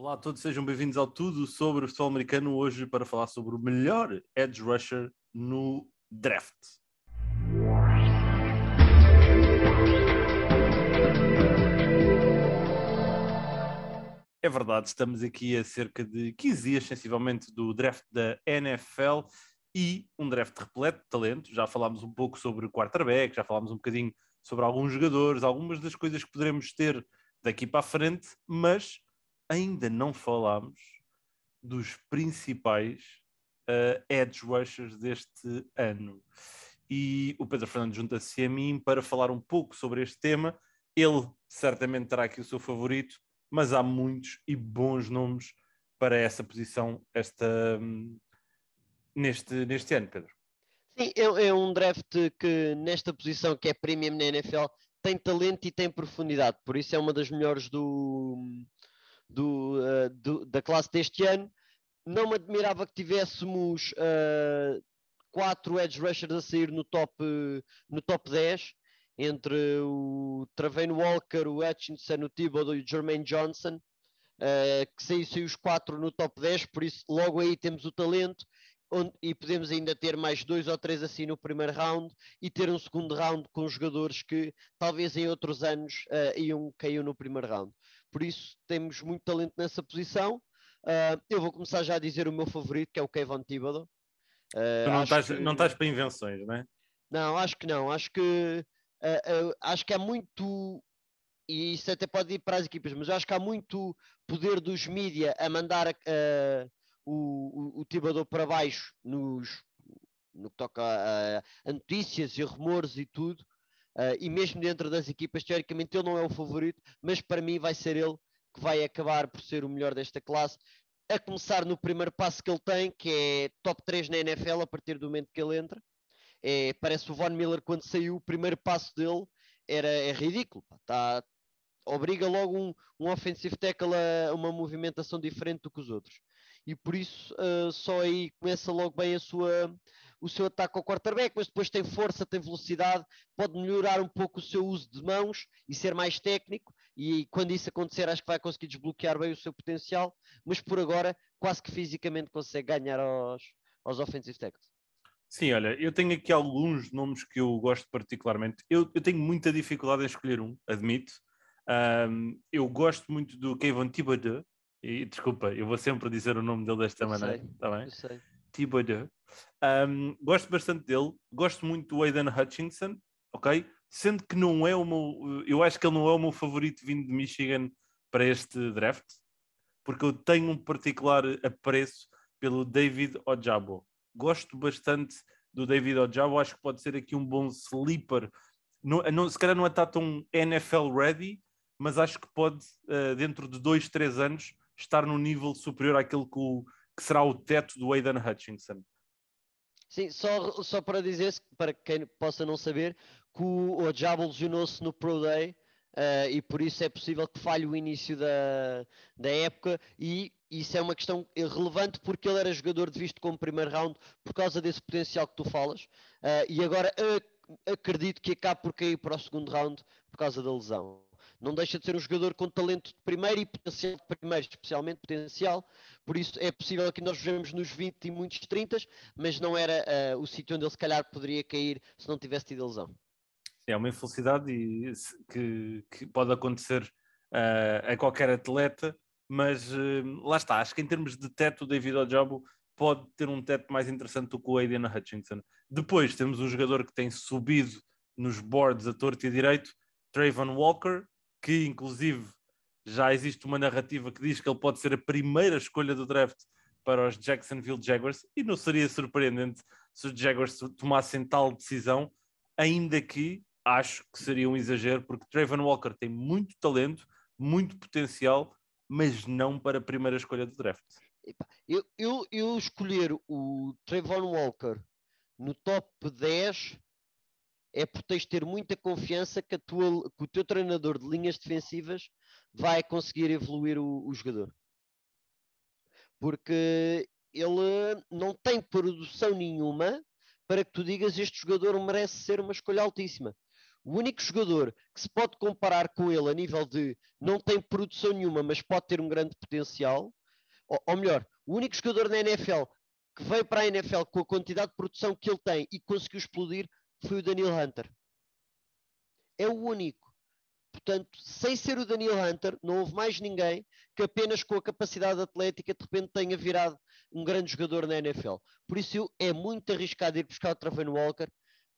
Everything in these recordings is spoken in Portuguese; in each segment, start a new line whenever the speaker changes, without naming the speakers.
Olá a todos, sejam bem-vindos ao Tudo sobre o futebol americano. Hoje para falar sobre o melhor edge rusher no draft. É verdade, estamos aqui a cerca de 15 dias, sensivelmente, do draft da NFL e um draft repleto de talento. Já falámos um pouco sobre o quarterback, já falámos um bocadinho sobre alguns jogadores, algumas das coisas que poderemos ter daqui para a frente, mas ainda não falámos dos principais uh, edge rushers deste ano. E o Pedro Fernandes junta-se a mim para falar um pouco sobre este tema. Ele certamente terá aqui o seu favorito, mas há muitos e bons nomes para essa posição esta, um, neste, neste ano, Pedro.
Sim, é, é, um draft que nesta posição que é premium na NFL tem talento e tem profundidade, por isso é uma das melhores do, do, uh, do, da classe deste ano. Não me admirava que tivéssemos uh, quatro edge rushers a sair no top, no top 10, entre o Travane Walker, o Hutchinson, o Thibodeau e o Jermaine Johnson, uh, que saíssem os quatro no top 10, por isso logo aí temos o talento onde, e podemos ainda ter mais dois ou três assim no primeiro round e ter um segundo round com jogadores que talvez em outros anos uh, iam cair no primeiro round. Por isso temos muito talento nessa posição. Uh, eu vou começar já a dizer o meu favorito, que é o Kevin Thibodeau.
Uh, não, estás, que... não estás para invenções, não é?
Não, acho que não. Acho que, uh, acho que há muito, e isso até pode ir para as equipas, mas eu acho que há muito poder dos mídia a mandar o, o, o Thibodeau para baixo nos, no que toca a, a notícias e rumores e tudo. Uh, e mesmo dentro das equipas, teoricamente ele não é o favorito, mas para mim vai ser ele que vai acabar por ser o melhor desta classe. A começar no primeiro passo que ele tem, que é top 3 na NFL a partir do momento que ele entra. É, parece o Von Miller quando saiu, o primeiro passo dele era, é ridículo. Tá, obriga logo um, um offensive tackle a uma movimentação diferente do que os outros. E por isso uh, só aí começa logo bem a sua, o seu ataque ao quarterback, mas depois tem força, tem velocidade, pode melhorar um pouco o seu uso de mãos e ser mais técnico. E quando isso acontecer, acho que vai conseguir desbloquear bem o seu potencial. Mas por agora, quase que fisicamente consegue ganhar aos, aos offensive tackles.
Sim, olha, eu tenho aqui alguns nomes que eu gosto particularmente. Eu, eu tenho muita dificuldade em escolher um, admito. Um, eu gosto muito do Kevin Thibodeau. E desculpa, eu vou sempre dizer o nome dele desta eu maneira, está bem? Eu sei. Thibodeau. Um, gosto bastante dele, gosto muito do Aiden Hutchinson, ok? Sendo que não é o meu, eu acho que ele não é o meu favorito vindo de Michigan para este draft, porque eu tenho um particular apreço pelo David Ojabo. Gosto bastante do David Ojabo, acho que pode ser aqui um bom sleeper. Não, não, se calhar não está tão NFL ready, mas acho que pode, uh, dentro de dois, três anos, estar num nível superior àquele que o, que será o teto do Aidan Hutchinson.
Sim, só, só para dizer, para quem possa não saber, que o Ojabo lesionou-se no Pro Day uh, e por isso é possível que falhe o início da, da época e isso é uma questão relevante porque ele era jogador de visto como primeiro round por causa desse potencial que tu falas uh, e agora acredito que acabe por cair para o segundo round por causa da lesão não deixa de ser um jogador com talento de primeiro e potencial de primeiro, especialmente potencial. Por isso é possível que nós vejamos nos 20 e muitos 30, mas não era uh, o sítio onde ele se calhar poderia cair se não tivesse tido lesão.
É uma infelicidade e, que, que, pode acontecer uh, a qualquer atleta, mas uh, lá está. Acho que em termos de teto, o David Ojabo pode ter um teto mais interessante do que o Aiden Hutchinson. Depois temos um jogador que tem subido nos boards a torto e direito, Trayvon Walker, que inclusive já existe uma narrativa que diz que ele pode ser a primeira escolha do draft para os Jacksonville Jaguars e não seria surpreendente se os Jaguars tomassem tal decisão, ainda que acho que seria um exagero, porque Trayvon Walker tem muito talento, muito potencial, mas não para a primeira escolha do draft.
Eu, eu, eu escolher o Trayvon Walker no top 10 é por teres ter muita confiança que, tua, que, o teu treinador de linhas defensivas vai conseguir evoluir o, o jogador. Porque ele não tem produção nenhuma para que tu digas este jogador merece ser uma escolha altíssima. O único jogador que se pode comparar com ele a nível de não tem produção nenhuma, mas pode ter um grande potencial, ou, ou melhor, o único jogador na NFL que veio para a NFL com a quantidade de produção que ele tem e conseguiu explodir foi o Daniel Hunter. É o único. Portanto, sem ser o Daniel Hunter, não houve mais ninguém que apenas com a capacidade atlética de repente tenha virado um grande jogador na NFL. Por isso é muito arriscado ir buscar o Travon Walker.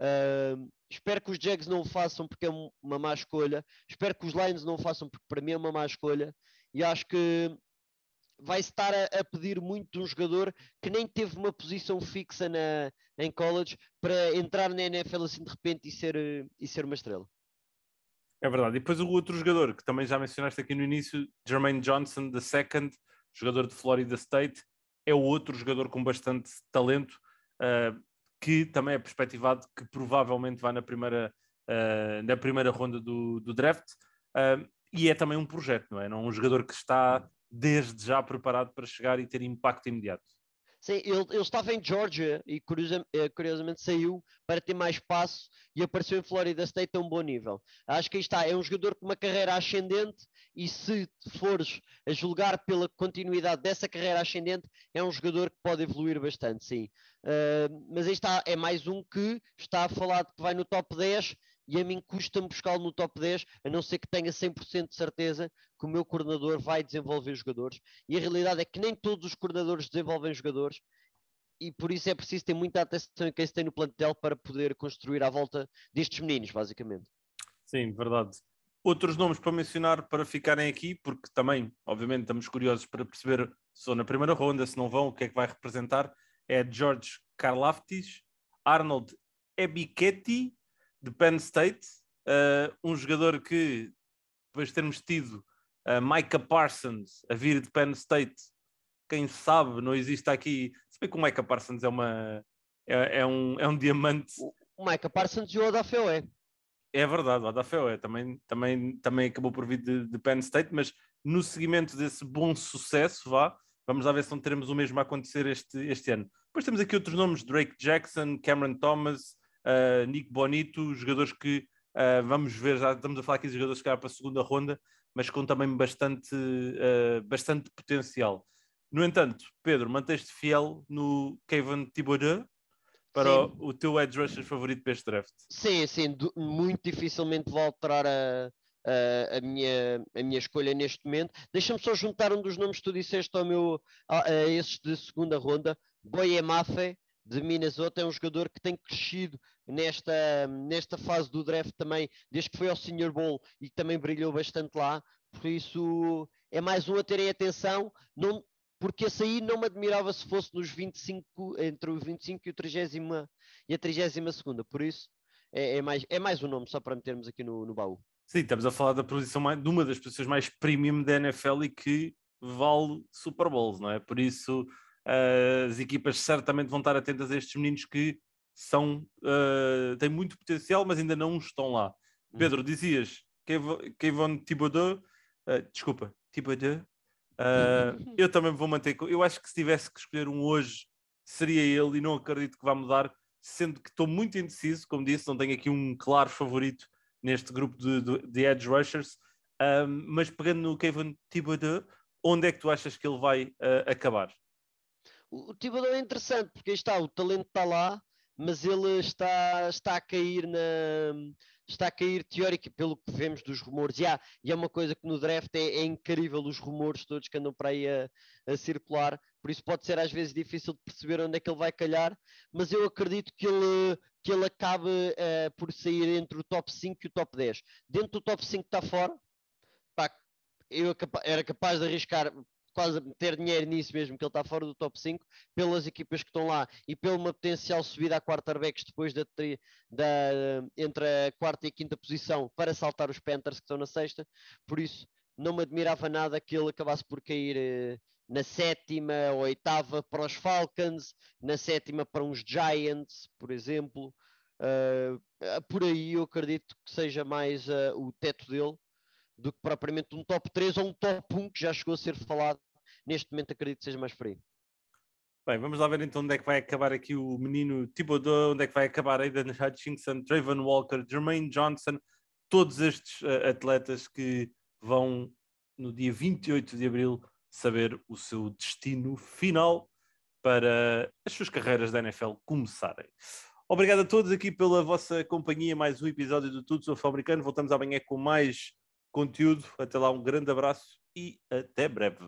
Uh, espero que os Jags não o façam porque é uma má escolha. Espero que os Lions não o façam porque para mim é uma má escolha. E acho que vai estar a, a, pedir muito de um jogador que nem teve uma posição fixa na, em college para entrar na NFL assim de repente e ser, e ser uma estrela.
É verdade. E depois o outro jogador que também já mencionaste aqui no início, Jermaine Johnson, the second, jogador de Florida State, é o outro jogador com bastante talento, uh, que também é perspectivado que provavelmente vai na primeira, uh, na primeira ronda do, do draft. Uh, e é também um projeto, não é? Não é um jogador que está desde já preparado para chegar e ter impacto imediato.
Sim, ele, ele estava em Georgia e eh, curiosamente saiu para ter mais espaço e apareceu em Florida State a um bom nível. Acho que aí está, é um jogador com uma carreira ascendente e se fores a julgar pela continuidade dessa carreira ascendente, é um jogador que pode evoluir bastante, sim. Uh, mas aí está, é mais um que está a falar de que vai no top 10 e a mim custa-me buscá-lo no top 10, a não ser que tenha 100% de certeza que o meu coordenador vai desenvolver jogadores. E a realidade é que nem todos os coordenadores desenvolvem jogadores e por isso é preciso ter muita atenção em quem se tem no plantel para poder construir à volta destes meninos, basicamente.
Sim, verdade. Outros nomes para mencionar para ficarem aqui, porque também, obviamente, estamos curiosos para perceber se são na primeira ronda, se não vão, o que é que vai representar, é George Karlaftis, Arnold Ebiketti de Penn State, uh, um jogador que, depois de termos tido uh, Micah Parsons a vir de Penn State, quem sabe não existe aqui. Se bem que o Micah Parsons é, uma, é, é um, é um diamante.
O Micah Parsons jogou da FOE.
É verdade, o da FOE também, também, também acabou por vir de, de Penn State, mas no seguimento desse bom sucesso, vá, vamos lá ver se não teremos o mesmo a acontecer este, este ano. Depois temos aqui outros nomes: Drake Jackson, Cameron Thomas, uh, Nick Bonito, jogadores que uh, vamos ver, já estamos a falar aqui de jogadores que para a segunda ronda, mas com também bastante, uh, bastante potencial. No entanto, Pedro, manteste fiel no Kevin Thibodeau para o, o, teu edge rusher favorito para este draft?
Sim, sim, muito dificilmente vou alterar a, a, a, minha, a minha escolha neste momento. Deixa-me só juntar um dos nomes que tu disseste ao meu, a, a esses de segunda ronda, Boye Mafe, de Minnesota, é um jogador que tem crescido nesta, nesta fase do draft também, desde que foi ao Senior Bowl e também brilhou bastante lá, por isso é mais um a terem atenção, não, porque esse aí não me admirava se fosse nos 25, entre o 25 e, o 30 e a 32 segunda, por isso é, é, mais, é mais um nome só para metermos aqui no, no baú.
Sim, estamos a falar da posição mais, de uma das posições mais premium da NFL e que vale Super Bowls, não é? Por isso as equipas certamente vão estar atentas a estes meninos que são, uh, têm muito potencial, mas ainda não estão lá. Uhum. Pedro, dizias Kevon Thibodeau, uh, desculpa, Thibodeau, uh, eu também vou manter, eu acho que se tivesse que escolher um hoje, seria ele e não acredito que vá mudar, sendo que estou muito indeciso, como disse, não tenho aqui um claro favorito neste grupo de, de, de edge rushers, mas pegando no Kevin Thibodeau, onde é que tu achas que ele vai acabar?
O Thibodeau é interessante porque está, o talento está lá, mas ele está, está a cair na está a cair teórico pelo que vemos dos rumores. E, há, e é uma coisa que no draft é, é, incrível os rumores todos que andam para aí a, a, circular, por isso pode ser às vezes difícil de perceber onde é que ele vai calhar, mas eu acredito que ele, que ele acabe uh, por sair entre o top 5 e o top 10. Dentro do top 5 está fora, pá, eu era capaz de arriscar quase ter dinheiro nisso mesmo, que ele está fora do top 5, pelas equipas que estão lá e pela uma potencial subida a quarterbacks depois da, da, entre a quarta e a quinta posição para saltar os Panthers que estão na sexta, por isso não me admirava nada que ele acabasse por cair eh, na sétima ou oitava para os Falcons, na sétima para uns Giants, por exemplo. Uh, por aí eu acredito que seja mais uh, o teto dele do que propriamente um top 3 ou um top 1 que já chegou a ser falado. Neste momento acredito que seja mais frio.
Bem, vamos lá ver então onde é que vai acabar aqui o menino Thibodeau, onde é que vai acabar Aiden Hutchinson, Trayvon Walker, Jermaine Johnson, todos estes uh, atletas que vão no dia 28 de abril saber o seu destino final para as suas carreiras da NFL começarem. Obrigado a todos aqui pela vossa companhia, mais um episódio do Tudo Sobre Americano. Voltamos amanhã com mais conteúdo. Até lá, um grande abraço e até breve.